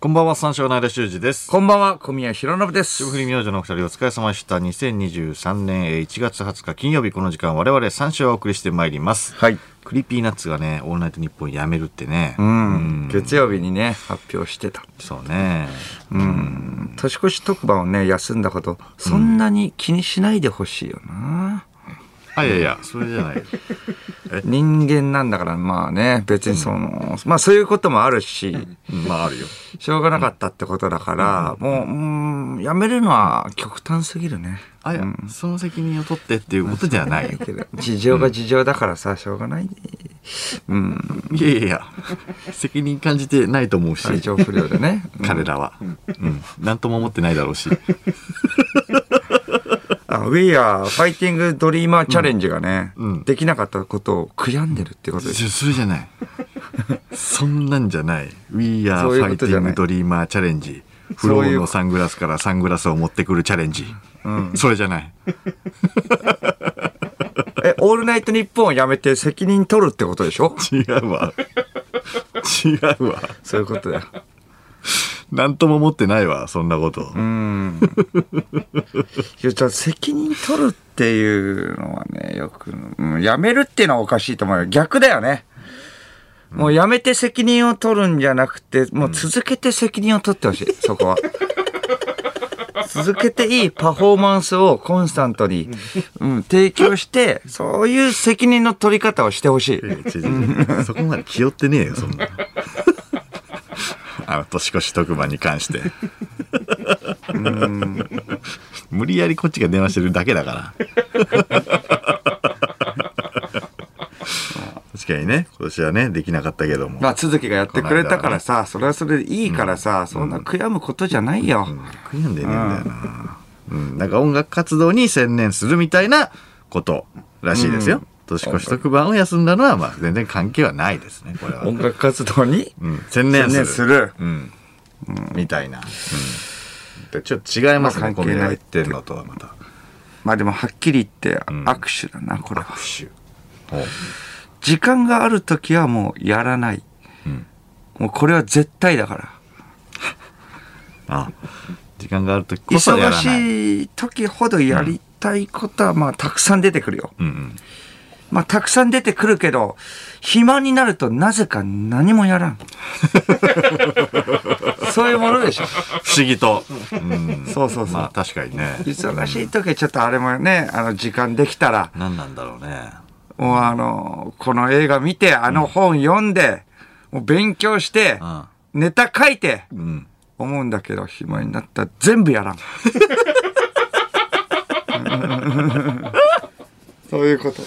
こんばんは、三四郎の相田周二です。こんばんは、小宮浩信です。霜降り明星のお二人お疲れ様でした。2023年えー1月20日金曜日この時間我々三四郎をお送りしてまいります。はい。 Creepy Nuts がね、オールナイトニッポンやめるってね。うん。月曜日にね、発表してた。そうね。うん。年越し特番をね、休んだこと、そんなに気にしないでほしいよな。あ、いやいや、それじゃない よ。人間なんだから、まあね、別にその、まあそういうこともあるし、うんまああるよ。しょうがなかったってことだから、もう、うん、やめるのは極端すぎるね。あ、いや、その責任を取ってっていうことじゃないよ。け ど事情が事情だからさ、しょうがない。うん。いやいやいや、責任感じてないと思うし。体調不良でね。彼らは。うん。なんとも思ってないだろうし。あ We are Fighting Dreamer チャレンジがね、うんできなかったことを悔やんでるってことです。そそれじゃない。そんなんじゃない。We そ are ういうことじゃない fighting dreamer チャレンジ。フローのサングラスからサングラスを持ってくるチャレンジ。それじゃない。え、オールナイトニッポンをやめて責任取るってことでしょ？違うわ。違うわ。そういうことだよ。なんとも思ってないわ、そんなこと。うん。いや、責任取るっていうのはね、よく、うん、やめるっていうのはおかしいと思うよ。逆だよね。もうやめて責任を取るんじゃなくて、もう続けて責任を取ってほしい、そこは。続けていいパフォーマンスをコンスタントに、うん、提供して、そういう責任の取り方をしてほしい。そこまで気負ってねえよ、そんな。あの、年越し特番に関して。無理やりこっちが電話してるだけだから。確かにね、今年はね、できなかったけども。まあ、続きがやってくれたからさ、それはそれでいいからさ、そんな悔やむことじゃないよ。悔やんでねえんだよな。うん。なんか音楽活動に専念するみたいなことらしいですよ。年越し特番を休んだのは、まあ全然関係はないですね、これは。音楽活動にうん。専念専する。念する。うん。みたいな。うん。でちょっと違いますね、係ないってるのとはまた。まあでもはっきり言ってん握手だな、これは。握手。時間があるときはもうやらない。うんもうこれは絶対だから。あ時間があるときこそや忙らない。しい時ほどやりたいことはまあたくさん出てくるよ。うんうん。まあたくさん出てくるけど、暇になるとなぜか何もやらん。そういうものでしょ。不思議と。うん。そうそうそう。まあ確かにね。忙しい時はちょっとあれもね、あの時間できたら、何なんだろうね。もうあの、この映画見て、あの本読んで、もう勉強してう、ん。ネタ書いて、うん。思うんだけど、暇になったら全部やらん。そういうこと。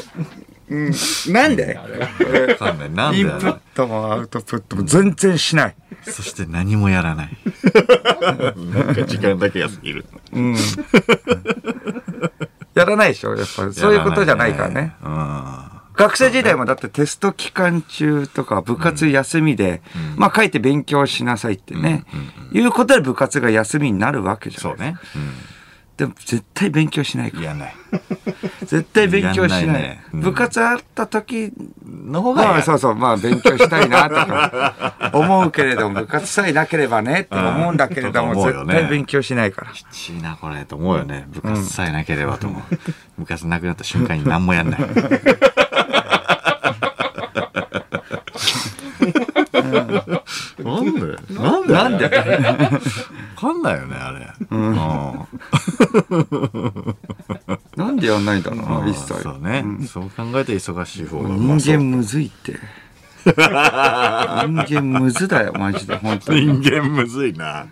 うん、なんで？わかんない。なんでインだろうプットもアウトプットも全然しない。そして何もやらない。なんか時間だけが過ぎる。うん。やらないでしょ？やっぱり。そういうことじゃないからね。うん。学生時代もだってテスト期間中とか部活休みで、まあ書いて勉強しなさいってね、いうことで部活が休みになるわけじゃないそうね。でも絶対勉強しないから。ない。絶対勉強しない。ないねうん部活あった時の方がやまあそうそう、まあ勉強したいなとか 思うけれども、部活さえなければねって思うんだけれども、絶対勉強しないから。きちいな、これ、と思うよね。部活さえなければと思う。部活なくなった瞬間に何もやんない。なんで？なんで？なんで？わかんないよね、あれ。うん。なんでやんないんだろうな、一切。そうね。そう考えて忙しい方がう人間むずいって。人間むずだよ、マジで、本当に。人間むずいな。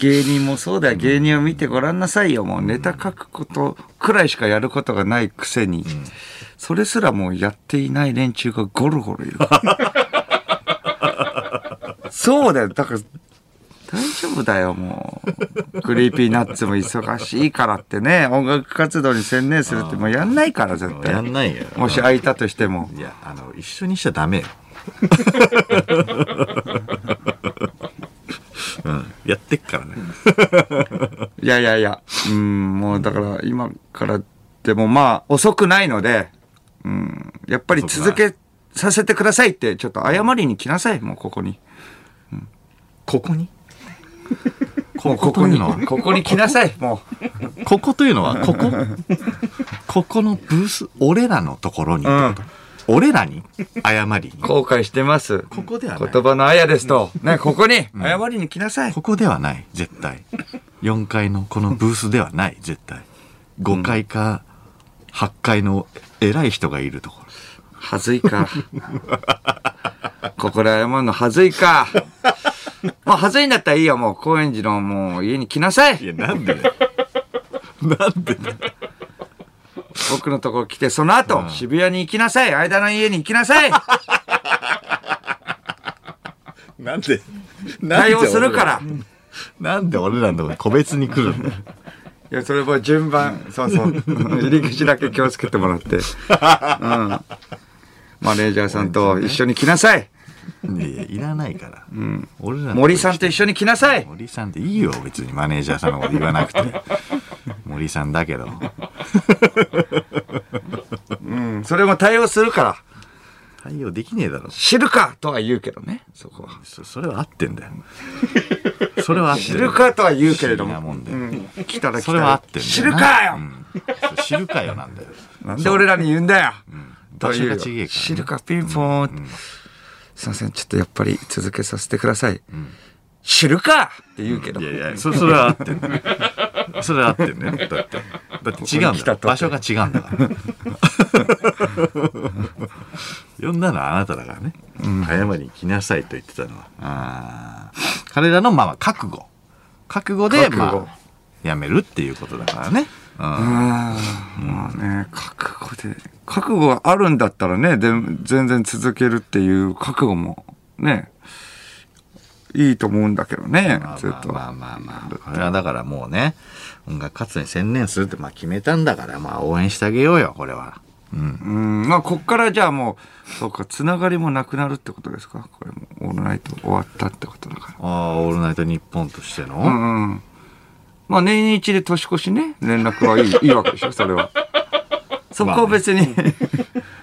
芸人もそうだよ、芸人を見てごらんなさいよ、もうネタ書くことくらいしかやることがないくせに、それすらもうやっていない連中がゴロゴロいる。そうだよ、だから、大丈夫だよ、もう。 Creepy Nuts も忙しいからってね、音楽活動に専念するってもうやんないから、絶対。やんないよ。もし空いたとしても。いや、あの、一緒にしちゃダメよ。うん、やってっからね。いやいやいや、うん、もうだから今からでもまあ遅くないので、うん、やっぱり続けさせてくださいって、ちょっと謝りに来なさい、もうここに。ここに？ここに、ここに来なさい、もここというのはここ？ここのブース俺らのところにってこと、俺らに謝りにう。後悔してます。ここではない言葉のあやですと。ね、ここに謝りに来なさい。ここではない絶対4階のこのブースではない絶対5階か8階の偉い人がいるところはずいか。ここで謝るのはずいか。もうはずいんだったらいいよ、もう。高円寺のもう家に来なさい。いやなんでだよなんでだよ僕のとこ来て、その後、渋谷に行きなさい。間の家に行きなさい。なんで対応するから。なんで俺らのとこ個別に来るんだよいや、それも順番、そうそう。入り口だけ気をつけてもらって。うん。マネージャーさんと一緒に来なさい。いやいらないから、俺らの森さんと一緒に来なさい。森さんっていいよ別にマネージャーさんのこと言わなくて森さんだけどうん。それも対応するから。対応できねえだろ。知るかとは言うけどね、そこは。そそれは合ってんだよ。それは合って知るかとは言うけれども。もんで、うん。来たら来たら。それは合ってんだよな。知るかよ、うん。知るかよなんだよ。なんで俺らに言うんだよ、場所が違えからね。知るかピンポーン、すいませんちょっとやっぱり続けさせてください、知るかって言うけど、いやいやそそれは合ってんだよそれは合ってん だって。だって違うんだ場所が違うんだから。呼んだのはあなただからね、早まりに来なさいと言ってたのは。彼らのまあまあ覚悟。覚悟で覚悟。まあやめるっていうことだからね、うん。まあね覚悟で。覚悟があるんだったらねで全然続けるっていう覚悟もねいいと思うんだけどね、まあずっと、まあまあまあ、これはだからもうね、音楽活動に専念するってまあ決めたんだから、まあ応援してあげようよ、これは。うん。うんまあこっからじゃあもうそうかつながりもなくなるってことですか？これもオールナイト終わったってことだからああ、オールナイトニッポンとしての、うんうん。まあ年一で年越しね、連絡はいい いいわけでしょ、それは。そこは別に、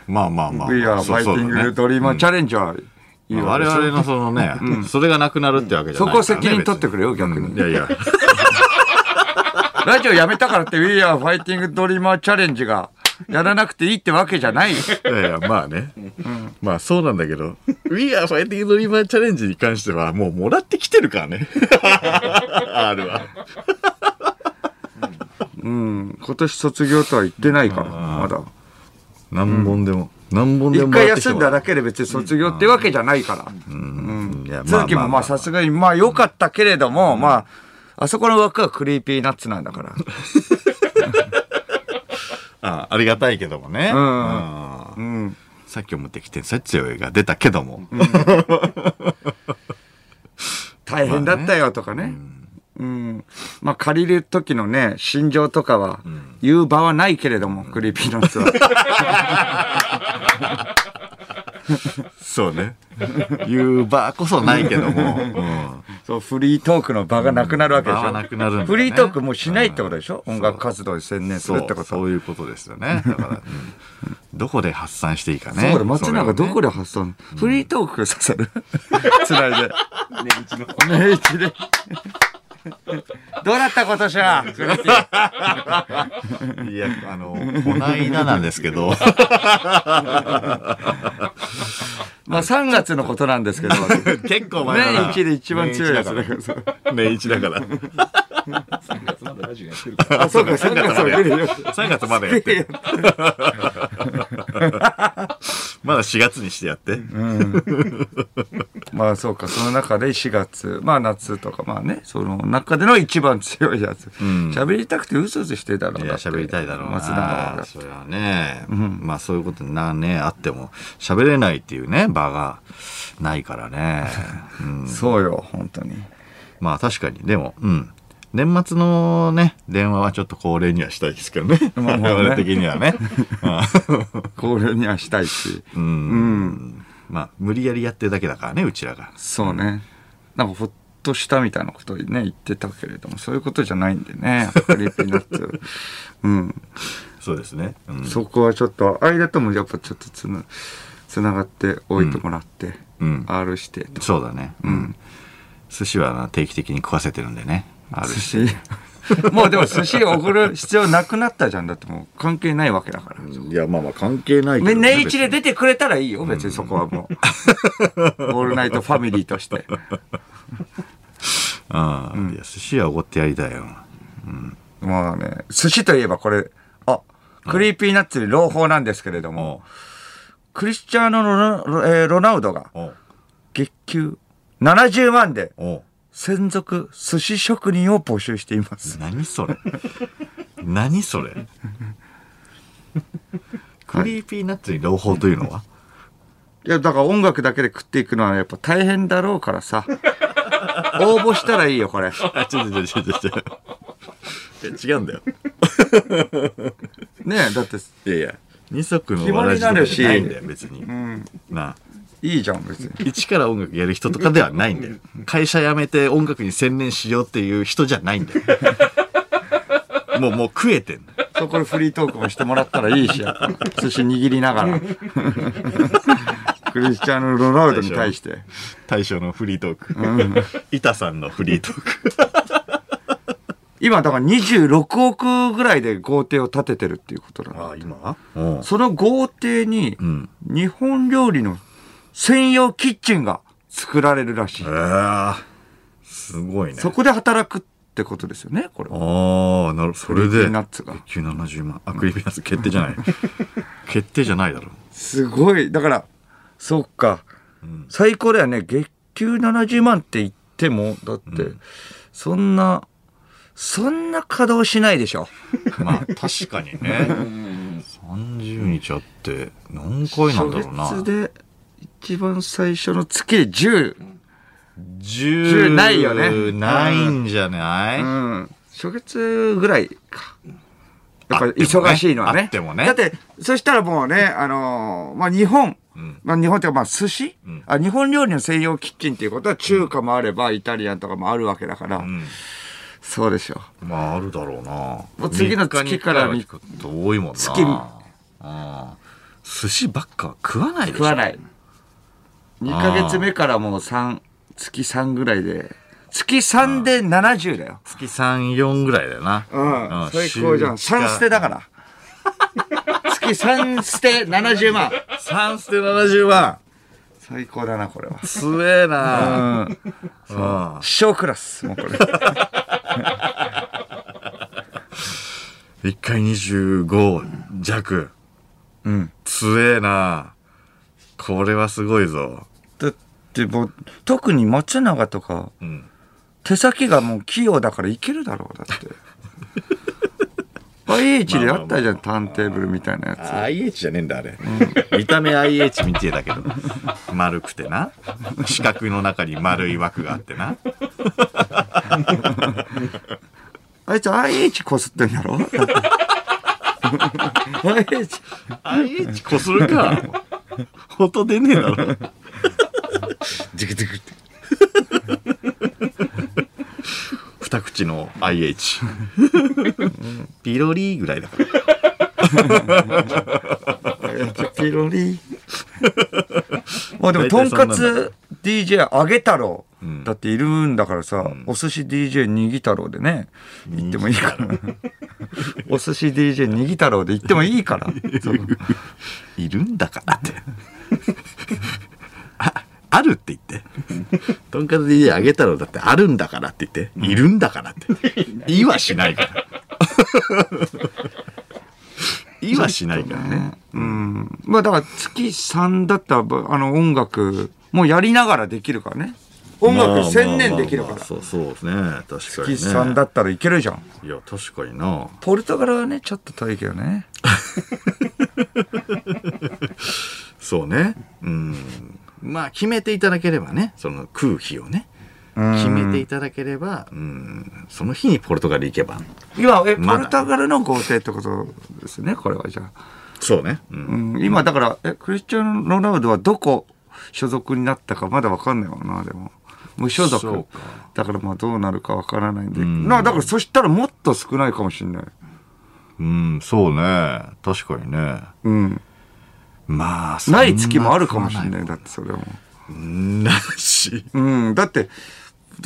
まあまあまあ。We are fighting ね the dream チャレ我々のそのね、それがなくなるってわけじゃそないから、ね。こ責任取ってくれよ、逆に別にい。やいや、ラジオやめたからって We are fighting dream チャレンジがやらなくていいってわけじゃないよ。いやいや、まあね。まあそうなんだけど、We are fighting dreamer チャレンジに関してはもうもらってきてるからね。R は。うん。今年卒業とは言ってないから、まだ。何本でも、何本でも一回休んだだけで別に卒業ってわけじゃないから。うん。いや鈴木もまあさすがに、まあ良かったけれども、まあ、あそこの枠は Creepy Nuts なんだから。あありがたいけどもね。んうんうん。さっき持ってきて、さ強いが出たけども。大変だったよとかね。うん。まあ借りる時のね、心情とかは言う場はないけれども、クリーピーナッツは。そうね。言う場こそないけども。うん。そう、フリートークの場がなくなるわけでしょ。なくなるねフリートークもうしないってことでしょ？音楽活動に専念すそうるってこと。そういうことですよね。だから、うんどこで発散していいかね。そうだ、松永どこでで発散、フリートークさせる？つないで。年一で。どうだった今年は？いや、あの、こないだなんですけど、まあ3月のことなんですけど。結構前だな年一で一番強いやつだから。年一だから。あ、そうか、3月は出るよ。3月までやって。まだ4月にしてやって。まあそうか、その中で4月、まあ夏とか、まあね、その中での一番強いやつ。喋、りたくて嘘つしてたろういや、喋りたいだろうな。松永は。それはね、まあそういうことなね、あっても、喋れないっていうね、場がないからね。うん、そうよ、本当に。まあ確かに、でも、うん。年末のね、電話はちょっと恒例にはしたいですけどね。ま あまあね我々的にはね。これにはしたいし。うん。うんまあ、無理やりやってるだけだからね、うちらが。そうね。なんかほっとしたみたいなことをね、言ってたけれども、そういうことじゃないんでね、クリーピーナッツ。うん。そうですね。うん。そこはちょっと、間ともやっぱちょっとつな、つながっておいてもらって、うん。 R-指定と。そうだね。うん。寿司はな定期的に食わせてるんでねある寿司。もうでも寿司おごる必要なくなったじゃん。だってもう関係ないわけだから。いやまあまあ関係ないね年一で出てくれたらいいよ別に。そこはもう。オールナイトファミリーとして。ああ、いや寿司はおごってやりたいよ。まあね寿司といえばこれあクリーピーナッツに朗報なんですけれども、クリスチャーノロナロ,、えーロナウドが月給70万で専属寿司職人を募集しています。何それ。何それ。クリーピーナッツに朗報というのは？いやだから音楽だけで食っていくのはやっぱ大変だろうからさ。応募したらいいよこれ。あちょっとちょっとちょ。っと違うんだよ。ねえだっていやいや二足の暇わらじとかになるしじゃないんだよ別に、なあいいじゃん別に。一から音楽やる人とかではないんだよ。会社辞めて音楽に専念しようっていう人じゃないんだよ。もうもう食えてんだよそこでフリートークもしてもらったらいいしやっぱ。寿司握りながら。クリスチャーノ・ロナウドに対して。大将のフリートーク、板さんのフリートーク。今だから26億ぐらいで豪邸を建ててるっていうことなのあ今？うん。その豪邸にん。日本料理の専用キッチンが作られるらしい。え。ー、すごいね。そこで働くってことですよねこれは。ああなるそれでーナッツが。月給70万。あクリーピーナッツ決定じゃない。決定じゃないだろすごい。だからそっか、最高だよね。月給70万って言ってもだって、そんなそんな稼働しないでしょ。まあ確かにね。30日あって何回なんだろうな一番最初の月で10 10ないよね。ないんじゃない、うん。初月ぐらいか。やっぱ忙しいのはね。あってもね。だってそしたらもうねあのーまあ日本、ん。まあ日本ってまあ寿司、ん。あ日本料理の専用キッチンっていうことは中華もあればイタリアンとかもあるわけだから、ん。そうでしょまああるだろうな。もう次の月から3日多いもんな。月あ寿司ばっかは食わないでしょ。食わない2ヶ月目からもう3月3ぐらいで。月3で70だよ。月34ぐらいだよな。うん、うん。最高じゃん週一か。3捨てだから。月3捨て70万。3捨て70万。最高だなこれは。すええな。うん。う。ん。師匠クラスもうこれ。1回25弱。うん。つええなこれはすごいぞ。だってもう特に松永とかうん。手先がもう器用だからいけるだろうだって。IH でやったじゃんターンテーブルみたいなやつ。IH じゃねえんだあれ、見た目 IH みてえだけど。丸くてな。四角の中に丸い枠があってな。あいつ IH こすってんだろ？IH IH こするか音出ねえだろ。ジクジクって。二口の IH ピロリーぐらいだから。ピロリまあでもとんかつ DJ あげ太郎ん。だっているんだからさ、お寿司 DJ にぎ太郎でね言ってもいいから。お寿司 DJ にぎ太郎で言ってもいいから。そ ういるんだからって ああるって言って。とんかつ DJ あげたろだってあるんだからって言って。いるんだからって。言 いはしないから。言いはしないからね。うん。まあだから月3だったらあの音楽もうやりながらできるからね。音楽に専念できるから。そうそうですね。確か月にね。3だったらいけるじゃん。いや確かにな。ポルトガルはねちょっと遠いけどねそうね。うん。まあ決めていただければね。その空気をね。決めていただければうん。その日にポルトガル行けば。今えポルトガルの豪邸ってことですね？これはじゃあ。そうね、うん。うん、今だからえクリスチャン・ロナウドはどこ所属になったかまだわかんないもんなでも。無所属。か。だからまあどうなるかわからないんで。ん。なだからそしたらもっと少ないかもしれない。うん、そうね。確かにね。うんまあ、ない月もあるかもしれないいだってそれはもなし。ううんだって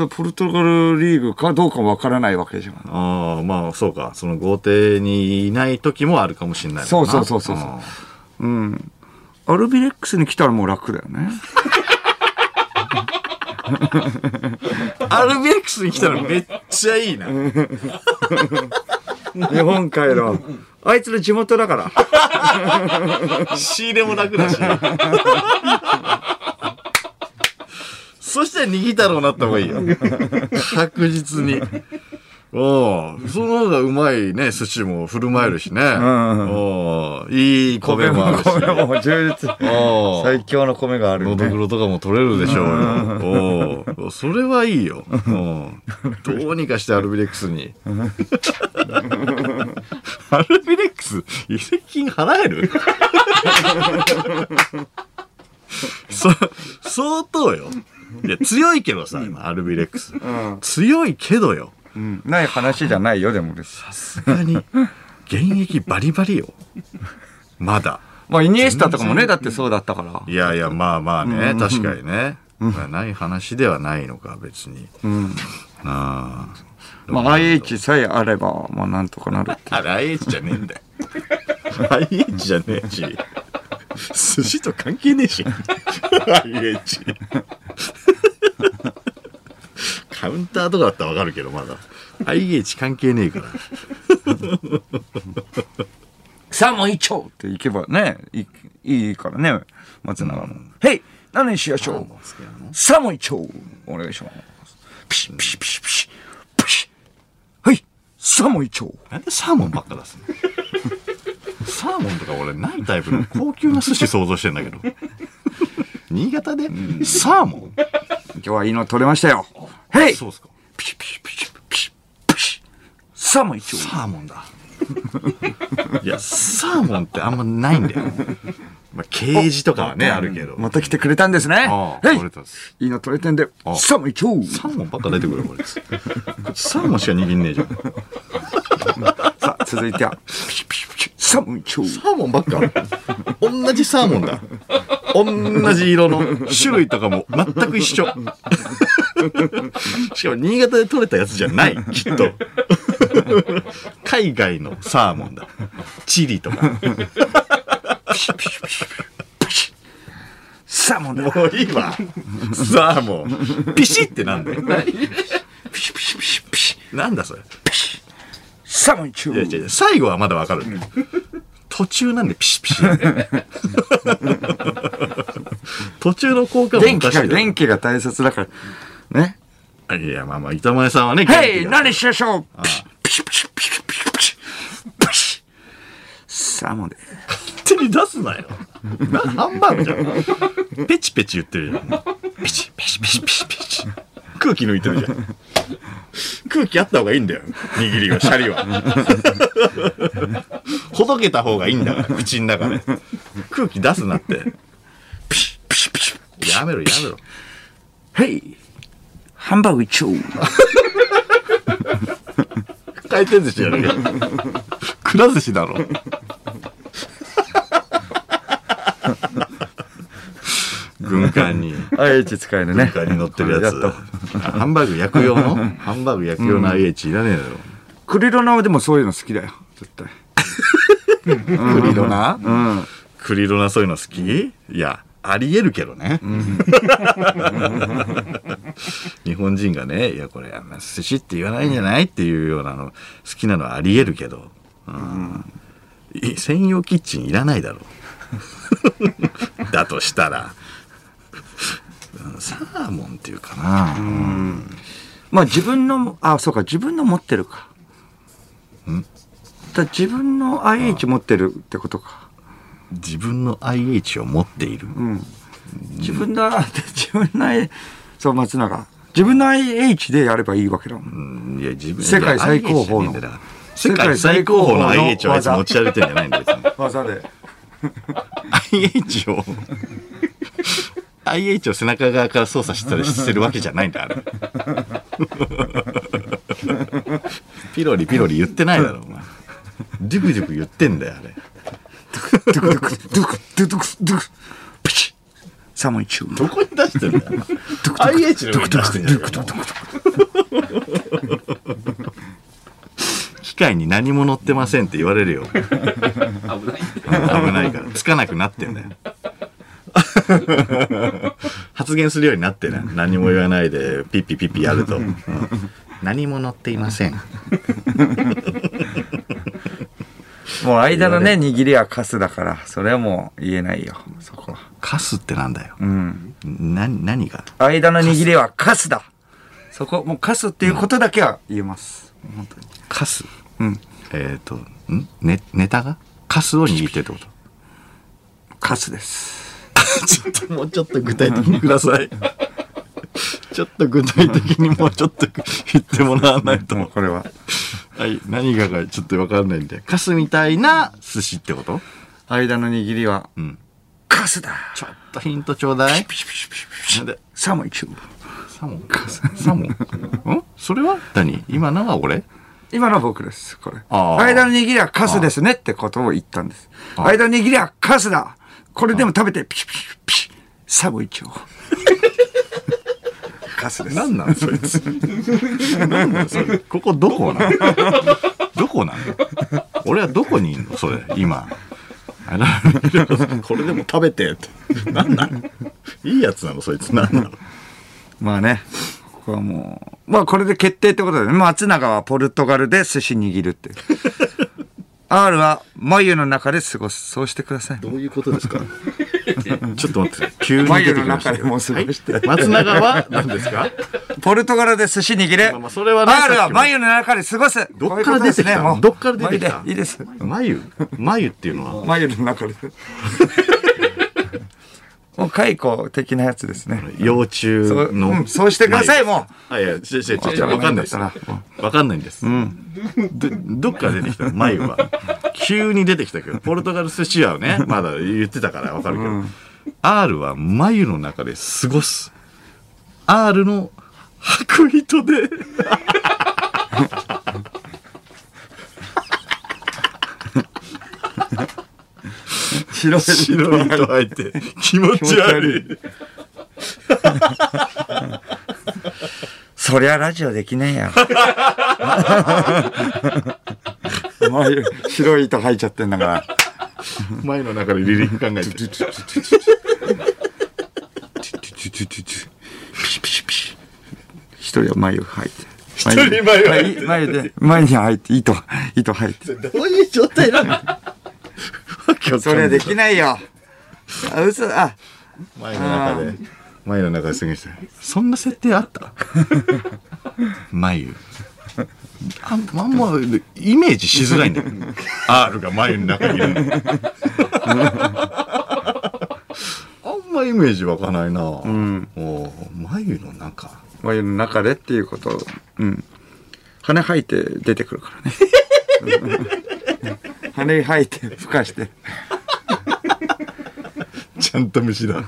ポルトガルリーグかどうかもわからないわけじゃん。ああ、まあそうか。その豪邸にいない時もあるかもしれないそうそうそうそうそううん。アルビレックスに来たらもう楽だよね。アルビレックスに来たらめっちゃいいな。日本海の。あいつの地元だから。仕入れも楽だし。そしたら握太郎になった方がいいよ。確実に。おうその方がうまいね、寿司も振る舞えるしね。おういい米もあるし。米も充実。おう最強の米があるのどぐろとかも取れるでしょうよ。おうそれはいいよ。おうどうにかしてアルビレックスに。アルビレックス、移籍金払える？そ、相当よ。いや、強いけどさ、今、アルビレックス。強いけどよ。うんない話じゃないよ、でも。さすがに、現役バリバリよ。まだ。まあ、イニエスタとかもね、だってそうだったから。いやいや、まあまあね、確かにね。まあない話ではないのか、別に。うん。ああ。まあ、IH さえあれば、まあ、なんとかなるって。IH じゃねえんだよ。IH じゃねえし。寿司と関係ねえし。IH。カウンターとかだったらわかるけど、まだ。IH 関係ねえから。さあもう一丁って行けばね、いいいからね、松永も。へい何にしやしょうさあもう一丁お願いします。ピシッピシッピシッピシッピシッはいさあもう一丁なんでサーモンばっか出すの？サーモンとか俺ないタイプの高級な寿司想像してんだけど。新潟で？サーモン？今日はいいの取れましたよ。へいそうっすか。ピシッピシッピシッピシッピシッさあもう一丁サーモンだ。いや、サーモンってあんまないんだよ。まあ、ケージとかはね、あるけど。また来てくれたんですね。ああ、取れたんです。いいの取れてんで、あさあもう一丁サーモンばっか出てくるよ、これ。サーモンしか握んねえじゃん。さあ、続いては、ピシッピシッピシッさあもう一丁サーモンばっか。同じサーモンだ。同じ色の種類とかも全く一緒。しかも新潟で取れたやつじゃない、きっと。海外のサーモンだ。チリとか。ピシッピシッピシッピシッさあもうだもういいわ。サーモン。ピシってなんだよ。ピシッピシッピシッピシッなんだそれ。さあもう一丁いやいやいや最後はまだわかる。途中なんでピシピシ。途中の効果も電気が大切だから。ね。いや、まあまあ、板前さんはね、へい元気が何しましょう。ピシッピシッピシ。ッピシ。ッピシ。ッピシ。ッピシ。ッさあもうで。勝手に出すなよ。なハンバーグじゃん。ペチペチ言ってるじゃん。ピチピチピチピチピチ。空気抜いてるじゃん。空気あった方がいいんだよ。握りは、シ。ャリは。ほどけた方がいいんだから、口の中で。空気出すなって。ピシ。ッピシ。ッピシ。ッやめろ、やめろ。へいハンバーグ一丁回転寿司やるけど。くら寿司だろ。軍艦に。IH 使えるね。軍艦に乗ってるやつ。ハンバーグ焼く用の？ハンバーグ焼く用の IH いらねえだろ。クリロナはでもそういうの好きだよ。絶対。クリロナうん。クリロナそういうの好き？いや、ありえるけどね。日本人がね、いや、これ、あんま寿司って言わないんじゃないっていうようなの、好きなのはありえるけど、うんい専用キッチンいらないだろう。だとしたら。うんサーモンっていうかな。まあ自分の、あ、そうか、自分の持ってるか。だ自分の IH 持ってるってことか。自分の IH を持っている。自分の、自分の I、そう、松永。自分の IH でやればいいわけだもん。うんいや、自分世界最高峰の世界最高峰の IH をあいつ持ち歩いてんじゃないんだよ。技で。IH を IH を背中側から操作したりしてるわけじゃないんだあれピロリピロリ言ってないだろお前デュクデュク言ってんだよあれドゥクドゥク、ドゥク、ドゥク、ドゥク、ピチッサモイチュー。どこに出してんだよ。IH の上に出してんじゃん機械に何も乗ってませんって言われるよ。危ない。危ないから。つかなくなってんだよ。発言するようになってね何も言わないでピッピピッピやると、うん。何も乗っていませんもう間のね、握りはカスだから、それはもう言えないよ、そこは。カスってなんだようん。な何が？間の握りはカスだそこ、もうカスっていうことだけは言えます。本当に。カスうん。えっ、とん？ねネタが？カスを握ってるってこと？カスです。ちょっともうちょっと具体的にください。ちょっと具体的にもうちょっと言ってもらわないと。これは。はい、何がかちょっとわかんないんで。カスみたいな寿司ってこと間の握りはうん。カスだちょっとヒントちょうだい。ピシピシピシピシで？サモイチュー。サモン？サモン？ん？それは？何？今のは俺？今のは僕です、これ。間の握りはカスですねってことを言ったんです。間の握りはカスだこれでも食べて、ピシピシピシサモイチュー。カスです。何なんそいつ？何なんそれ？ここどこなのどこなの俺はどこにいんのそれ、今。あ らこれでも食べてって。何なのいいやつなのそいつ。何なのまあね、ここはもう、まあこれで決定ってことでね、松永はポルトガルで寿司握るって。R は眉の中で過ごす。そうしてください。どういうことですか？ちょっと待って、急に出眉てきましたの中でもう過ごして。松永は？何ですか？ポルトガルで寿司握る。まあまあそれはね R はさっきの眉の中で過ごす。どっから出てきたどっから出てきた？いいです。眉眉っていうのは？眉の中で。もう蚕的なやつですね。幼虫の、うん、そうしてください、もう。はい、いや、ちょ、ちょ、ちょ、わかんないです。わかんないんです。ど、どっから出てきたの？眉は。急に出てきたけど、ポルトガル寿司はね、まだ言ってたからわかるけど、R は眉の中で過ごす。R の白糸で、う。白い白い糸入って、気持ち悪い。そりゃラジオできねえやろ。眉、白い糸入っちゃってんだから。眉の中でリリック考えて。一人は眉入って。一人眉入って眉で、眉に入って、糸、糸入って。どういう状態なの？それできないよ。あ、嘘、あ、前の中で前の中で過ぎしてそんな設定あった？眉ああんまイメージしづらいんだよ R が眉の中にいるのあんまイメージ湧かないな、うん、お眉の中。眉の中でっていうこと。を、うん。羽生えて出てくるからね。羽生えて、孵化して。ちゃんと虫だ、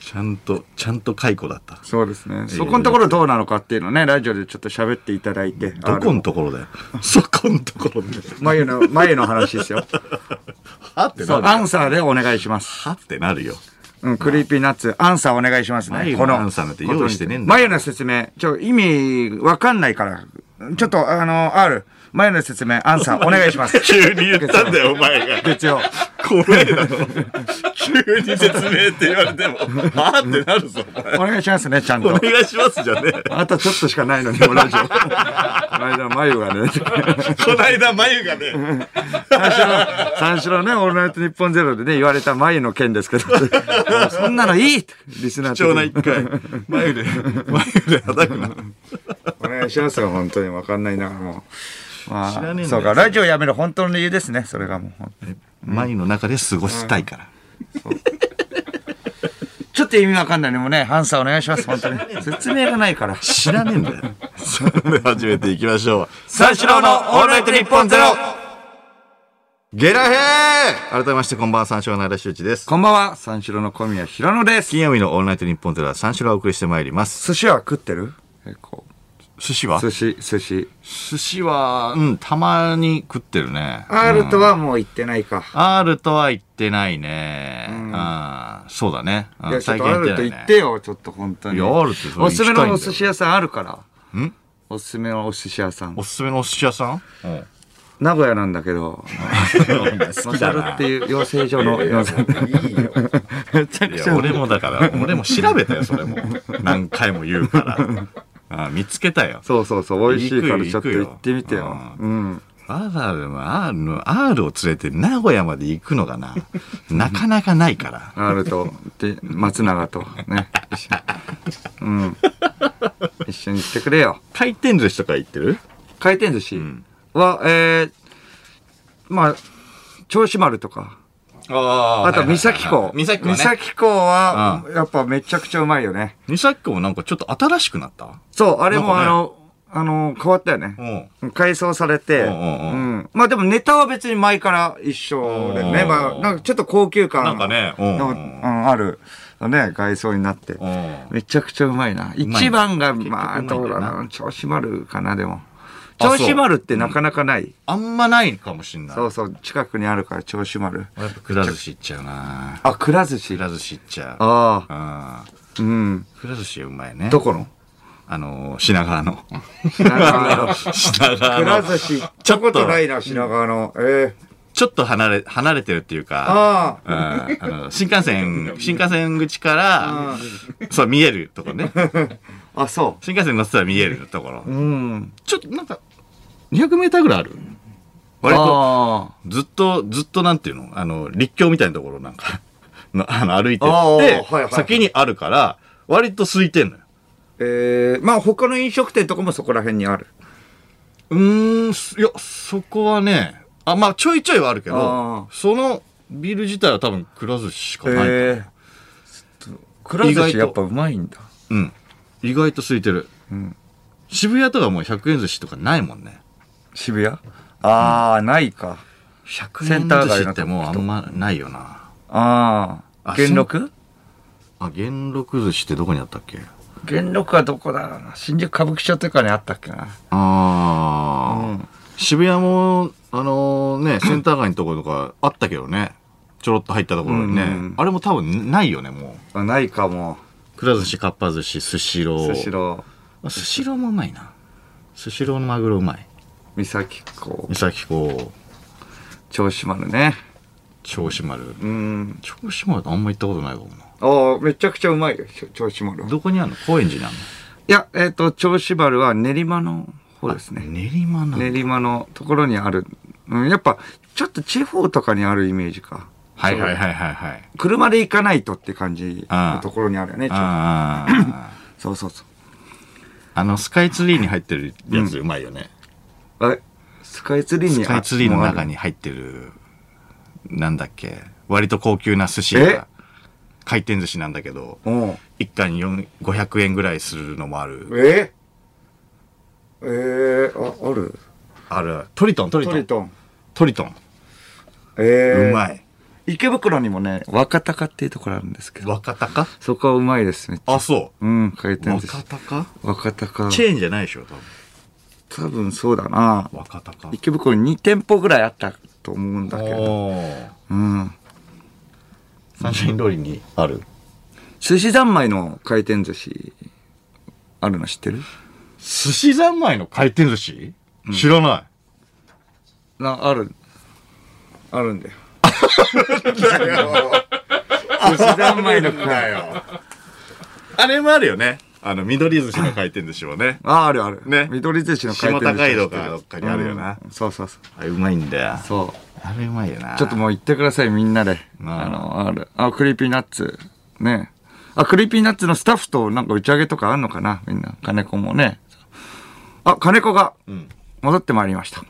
ちゃんとちゃんと蚕だった。そうですね。そこのところどうなのかっていうのをね、ラジオでちょっと喋っていただいて。どこのところだよ。そこのところで。眉の、眉の話ですよ。はってなる。アンサーでお願いします。はってなるよ。うん、クリーピーナッツ、アンサーお願いしますね。眉の。アンサーなんて用意してねえんだよ。眉の説明、ちょ、意味わかんないから、ちょっと、あの、R、眉の説明、アンサーお願いします。急に言ったんだよお前が月曜。怖えだろ。急に説明って言われても、はあってなるぞ、お前。お願いしますね、ちゃんおと。願いしますじゃねえ。あとちょっとしかないのに、ラジオ。この間、眉がね、こないだ眉がね、三四郎、三四郎ね、オールナイトニッポンゼロでね、言われた眉の件ですけど、そんなのいいリスナー貴重な一回、眉で、眉で叩くな。お願いしますよ、本当にわかんないなもう。ま知らねえんだよあ、そうか、ラジオやめる本当の理由ですね、それがもう本当に。眉の中で過ごしたいから。ちょっと意味わかんないのもね、アンサーお願いします、本当に。説明がないから。知らねえんだよ。それでは始めていきましょう。三四郎のオールナイトニッポンゼロゲラヘー改めましてこんばんは、三四郎の間修一です。こんばんは、三四郎の小宮弘野です。金曜日のオールナイトニッポンゼロは三四郎をお送りしてまいります。寿司は食ってる？結構。寿司は？寿司、寿司。寿司は、うん、たまに食ってるね。R とはもう行ってないか。R とは言ってないね。ううんん。そうだね。うんいや、ちょっと最近 R とないね言ってよ、ちょっと本当に。いや R ってそれおすすめのお寿司屋さんあるから。ん？おすすめのお寿司屋さんお。すすめのお寿司屋さん？うん。名古屋なんだけど、好マサルっていう養成所の養成めちゃくいや、ちゃ俺もだから、俺も調べたよ、それも。何回も言うから。あ見つけたよ。そうそうそう、美味しいからちょっと行ってみてよ。行くうん。わざわざ R の R を連れて名古屋まで行くのがな、なかなかないから。R と、で、松永と、ね。一緒にうん。一緒に行ってくれよ。回転寿司とか行ってる？回転寿司んは、えー、まあ、銚子丸とか。ああと、三崎港。三崎港ね。三崎港は、やっぱめちゃくちゃうまいよね。三崎港もなんかちょっと新しくなった？そう、あれも、あの、あの、変わったよね。うん。改装されて、うんまあでもネタは別に前から一緒でね。うんまあ、なんかちょっと高級感なんかねうんある、ね、外装になって。うん。めちゃくちゃうまいな。一番が、まあ、どうだろう。銚子丸かな、でも。銚子丸ってなかなかない。あんまないかもしんない。そうそう、近くにあるから、銚子丸。俺やっぱくら寿司行っちゃうなあ、くら寿司？く。ら寿司行っちゃう。ああ、あうん。くら寿司うまいね。どこの？あのー、品川の。品川の。品川くらの。寿司、行ったことないな、品川の。ええちょっと離れ、離れてるっていうか、ああ。うんあの新幹線、新幹線口から、そう、見えるとこね。あ、そ新幹線乗ってたら見えるところう。。うん。ちょっとなんか、200メーターぐらいある？割と、あずっと、ずっとなんていうの？あの、立教みたいなところなんか、の あの歩いてって、はいはい先にあるから、割と空いてんのよ。ええまあ他の飲食店とかもそこら辺にある。うーん、すいや、そこはね、あ、まあちょいちょいはあるけあど、そのビル自体は多分くら寿司しかない。ええくら寿司やっぱうまいんだ。うん。意外と空いてる。ん渋谷とかもう100円寿司とかないもんね。渋谷？ああ、ないか。100セン円寿司ってもうあんまないよな。ああ。あ元禄？あ、元禄寿司ってどこにあったっけ？元禄はどこだろうな。新宿歌舞伎町とかにあったっけな。ああ、うん渋谷も、あのね、センター街のところとかあったけどね。ちょろっと入ったところにね。うんあれも多分ないよね、もあないかも。う。くら寿司、かっぱ寿司、スシロー。スシロあスシローもうまいな。スシローのマグロうまい。ー、三崎港三、崎港、銚子丸ね。銚子丸。うん。銚子丸ってあんま行ったことないかもな。ああ、めちゃくちゃうまいよ、銚子丸は。いどこにあるの？高円寺にあるや、えっ、と、銚子丸は練馬の方のですね。練馬なの、練馬のところにある。うん、やっぱ、ちょっと地方とかにあるイメージか。はいはいはいはいはい。車で行かないとって感じああのところにあるよね。ちょああ。そうそうそう。あの、スカイツリーに入ってるやつうまいよね。え、スカイツリーにスカイツリーの中に。に入ってる、なんだっけ、割と高級な寿司え？が、回転寿司なんだけど、一貫4 500円ぐらいするのもある。え？えー、あ、ある？ある。トリトン、トリトン。トリトン。トリトン。ええうまい。池袋にもね、若鷹っていうところあるんですけど、若鷹？そこはうまいです、めっちゃ。あ、そうん、回う。転寿司若。鷹？若鷹。チェーンじゃないでしょ、多分。多分そうだな。若鷹。池袋に2店舗ぐらいあったと思うんだけど。うん。サンシャイン通りにある？寿司三昧の回転寿司、あるの知ってる？寿司三昧の回転寿司？知らない。な、ある。あるんだよ。寿司三昧の回。よ。あれもあるよね。あの、緑寿司の回転寿司もね。あ、あるある。ね緑寿司の回転寿司。下高井戸かどっかにあるよなうんそうそうそう。あれうまいんだよ。そあれうまいよな。う。ちょっともう言ってください、みんなで。あああの、ある。あ、クリーピーナッツ。ね。あ、クリーピーナッツのスタッフとなんか打ち上げとかあんのかな？みんな。金子もね。あ、金子がうん。戻ってまいりました。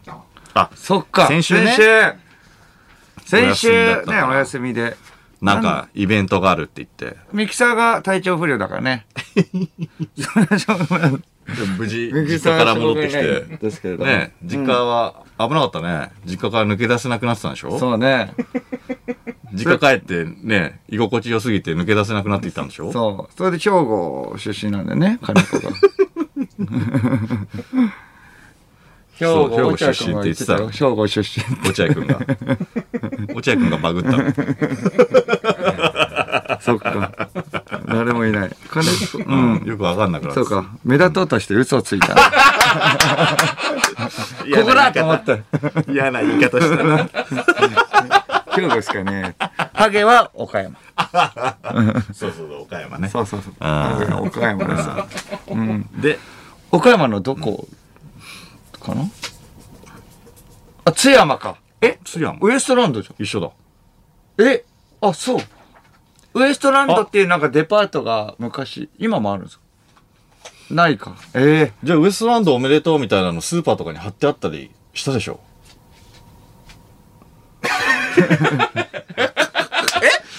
あ、そっか。先週ね先週。先週ね、なお休みで。なんか、イベントがあるって言って。ミキサーが体調不良だからね。無事、実家から戻ってきて。ですけれども。ね、実家は危なかったね。実家から抜け出せなくなってたんでしょ？そうね。実家帰ってね、居心地良すぎて抜け出せなくなっていったんでしょ？そう。それで兵庫出身なんだよね、金子が。兵庫出身って言ってたよ兵庫出身。落合くんが。落合くんがバグったの。そっか。誰もいない。金子、うん。よくわかんなくなってそうか。目立とうとして嘘をついた。こ嫌こだと思って。嫌な言い方したな。兵庫ですかね。ハゲは岡山。そうそうそう、岡山ね。そうそうそう。岡山です。うん。で、岡山のどこかな？あ、津山か。え？津山ウエストランドじ一緒だ。ゃん。え？あ、そう。ウエストランドっていうなんかデパートが昔、今もあるんですか？ないか。ええじゃあウエストランドおめでとうみたいなのスーパーとかに貼ってあったりしたでしょ？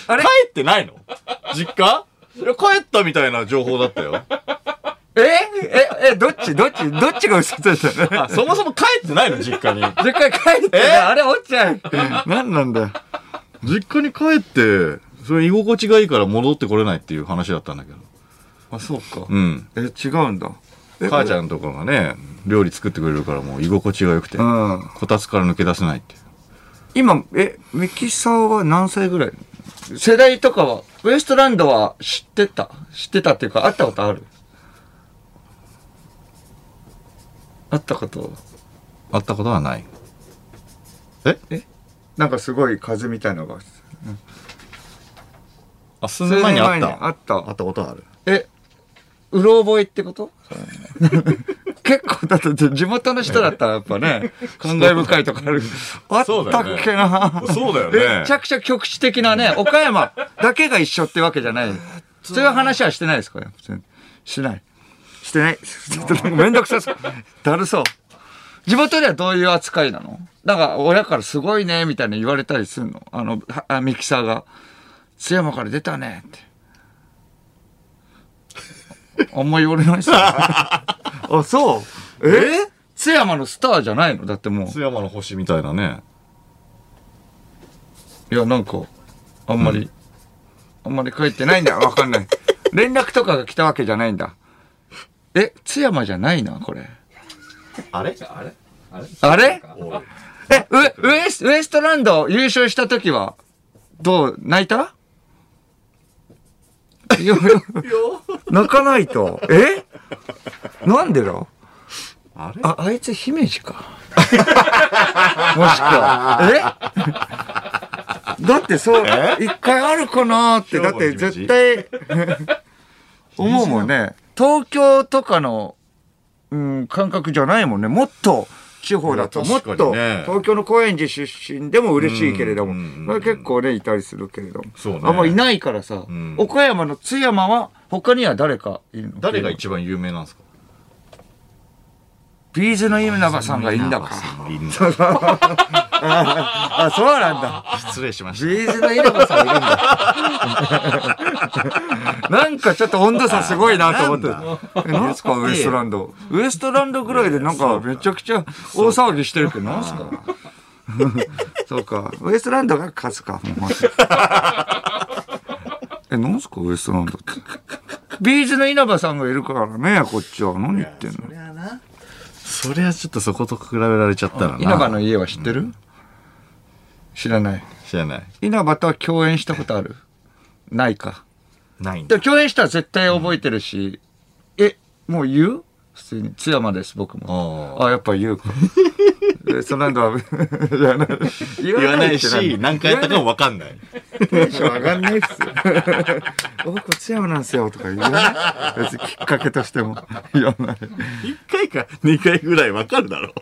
あれ？帰ってないの？実家？いや帰ったみたいな情報だったよ。ええ、え、どっちどっちどっちが嘘ついてる？そもそも帰ってないの？実家に。実家帰ってあれ落ちちゃう。何なんだよ。実家に帰って、それ居心地がいいから戻ってこれないっていう話だったんだけど。あ、そうか。うん。え、違うんだ。え母ちゃんとかがね、料理作ってくれるからもう居心地が良くて、うん。こたつから抜け出せないっていう。今、え、ミキサーは何歳ぐらい？世代とかは、ウエストランドは知ってた？知ってたっていうか、会ったことある？会ったこと会ったことはない。なんかすごい風みたいなのが。あ、数年前に会った？あった。会ったことはある。え、うろ覚えってこと？結構、だって地元の人だったらやっぱね、感慨深いとかある。あったっけな？そうだよねめちゃくちゃ局地的なね、岡山だけが一緒ってわけじゃない。そういう話はしてないですか？しない。してない。めんどくさそう。だるそう。地元ではどういう扱いなの？だから親からすごいね、みたいな言われたりするの？あの、はあミキサーが。津山から出たねって。あんま言われないっすよ。あ、そう？え？津山のスターじゃないの？だってもう。津山の星みたいなね。いや、なんか、あんまり、あんまり帰ってないんだ。わかんない。連絡とかが来たわけじゃないんだ。え、津山じゃないな、これ。あれ？あれ？あれ？え、ウウエスウエストランド優勝した時は、どう、泣いた？いやいや泣かないと。え？なんでだ？あれ？あ、あいつ姫路か。もしくは。え？だってそう、一回あるかなって、だって絶対、思うもんね。東京とかの、うん、感覚じゃないもんね。もっと、地方だと、もっと、東京の高円寺出身でも嬉しいけれども、まあ結構ね、いたりするけれども。そうねあんまいないからさ、ん岡山の津山は、他には誰かいるの？誰が一番有名なんですか？ B'zの稲葉さんがいいんだか。あ、そうなんだ。失礼しました。 B'zの稲葉さんいるんだ。なんかちょっと温度差すごいなと思って。えなんすか？ウエストランド。ウエストランドぐらいでなんかめちゃくちゃ大騒ぎしてるけど、なんすか？そうか。ウエストランドが勝つか。え、なんすか？ウエストランドって。ビーズの稲葉さんがいるからね、こっちは。何言ってんの？そりゃちょっとそこと比べられちゃったらな。稲葉の家は知ってる、知らない。知らない。稲葉とは共演したことある？ないか。ないんだ。共演したら絶対覚えてるし、え、もう言う？普通に。津山です、僕も。ああ、やっぱ言うか。えその後は、言わない。言言わないし、だ何回やったかもわかんない。テンション上がんないっすよ。僕、津山なんすよ、とか言わない？別にきっかけとしても言わない。一回か二回ぐらいわかるだろ。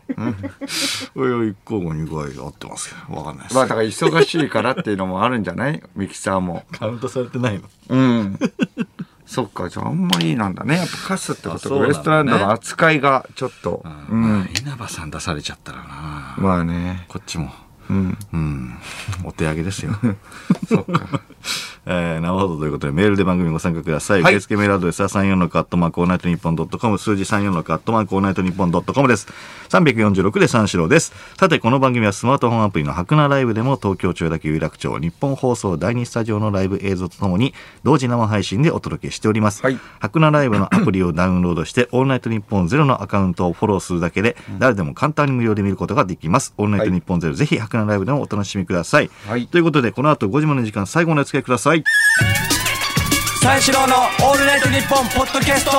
おいおい、一回か二回合ってますけど、わかんないまあ、。だから忙しいからっていうのもあるんじゃない？ミキサーも。カウントされてないのうん。そっか、じゃああんまりなんだね。やっぱカスってことか、ねウエストランドの扱いがちょっと。うまあん。稲葉さん出されちゃったらな。まあね。こっちも。うん。うん。お手上げですよ。そっか。えー、なるほどということで、メールで番組にご参加ください。はい受付メールアドレスは346アットマークオールナイトニッポンドットコム、数字346アットマークオールナイトニッポンドットコムです。346で三四郎です。さて、この番組はスマートフォンアプリの HAKUNAライブでも東京千代田区有楽町ニッポン放送第2スタジオのライブ映像とともに同時生配信でお届けしております。はい白菜ライブのアプリをダウンロードして、オールナイトニッポンゼロのアカウントをフォローするだけで、誰でも簡単に無料で見ることができます。オールナイトニッポンゼロ、ぜひ白菜ライブでもお楽しみください。はいということで、この後5時までの時間、最後までお付けください。三四郎のオールナイトニッポンポッドキャスト